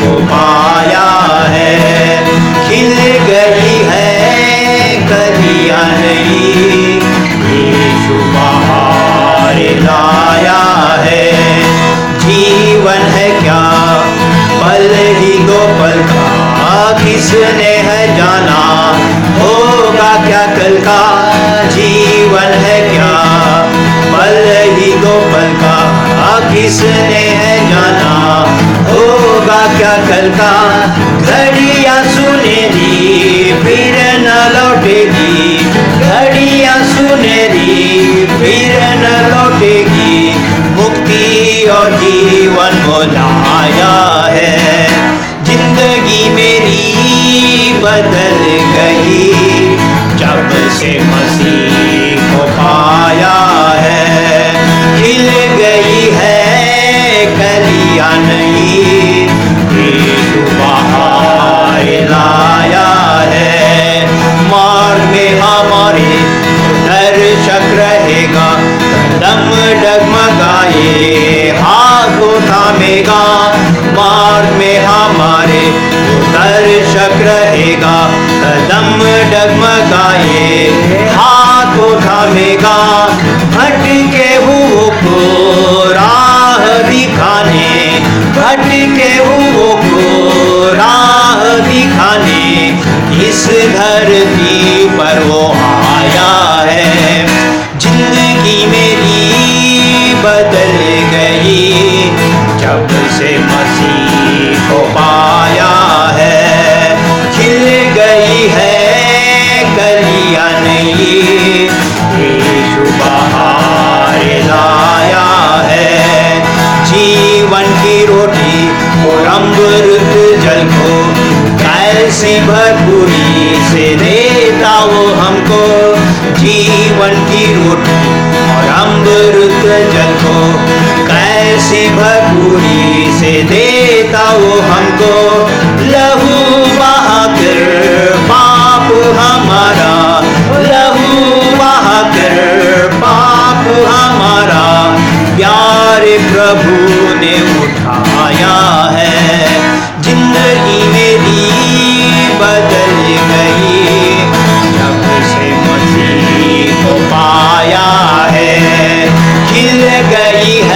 को पाया है, खिल गई है कलियाँ नहीं बाहर लाया है, जीवन है क्या? पल ही दो पल का, किसने है जाना? होगा क्या कल का? जीवन है क्या? पल ही दो पल का, किसने है जाना? होगा क्या कल का घड़ियाँ सुनेरी फिर न लौटेगी। घड़ियाँ सुनेरी फिर न लौटेगी। मुक्ति और जीवन को लाया है। ज़िंदगी मेरी बदल गई। जब से मसीह दम डगमगाए। हाथों थामेगा मार में हमारे दर्शक रहेगा कदम डगमगाए, हाथों थामेगा। भटके हुओं को राह दिखाने, भटके हुओं को राह दिखाने। इस धरती पर वो जब से मसीह को पाया है। खिल गई है, कलियाँ नहीं यीशु बाहर लाया है। जीवन की रोटी और अमृत जल को कैसी भरपूरी से देता वो हमको। जीवन की रोटी और अमृत जल को कैसी भरपूरी से देता वो हमको। लहू बहाकर पाप हमारा। लहू बहाकर पाप हमारा। प्यारे प्रभु ने उठाया है। ज़िंदगी मेरी बदल गई। जब से मुझे को पाया है, खिल गई है।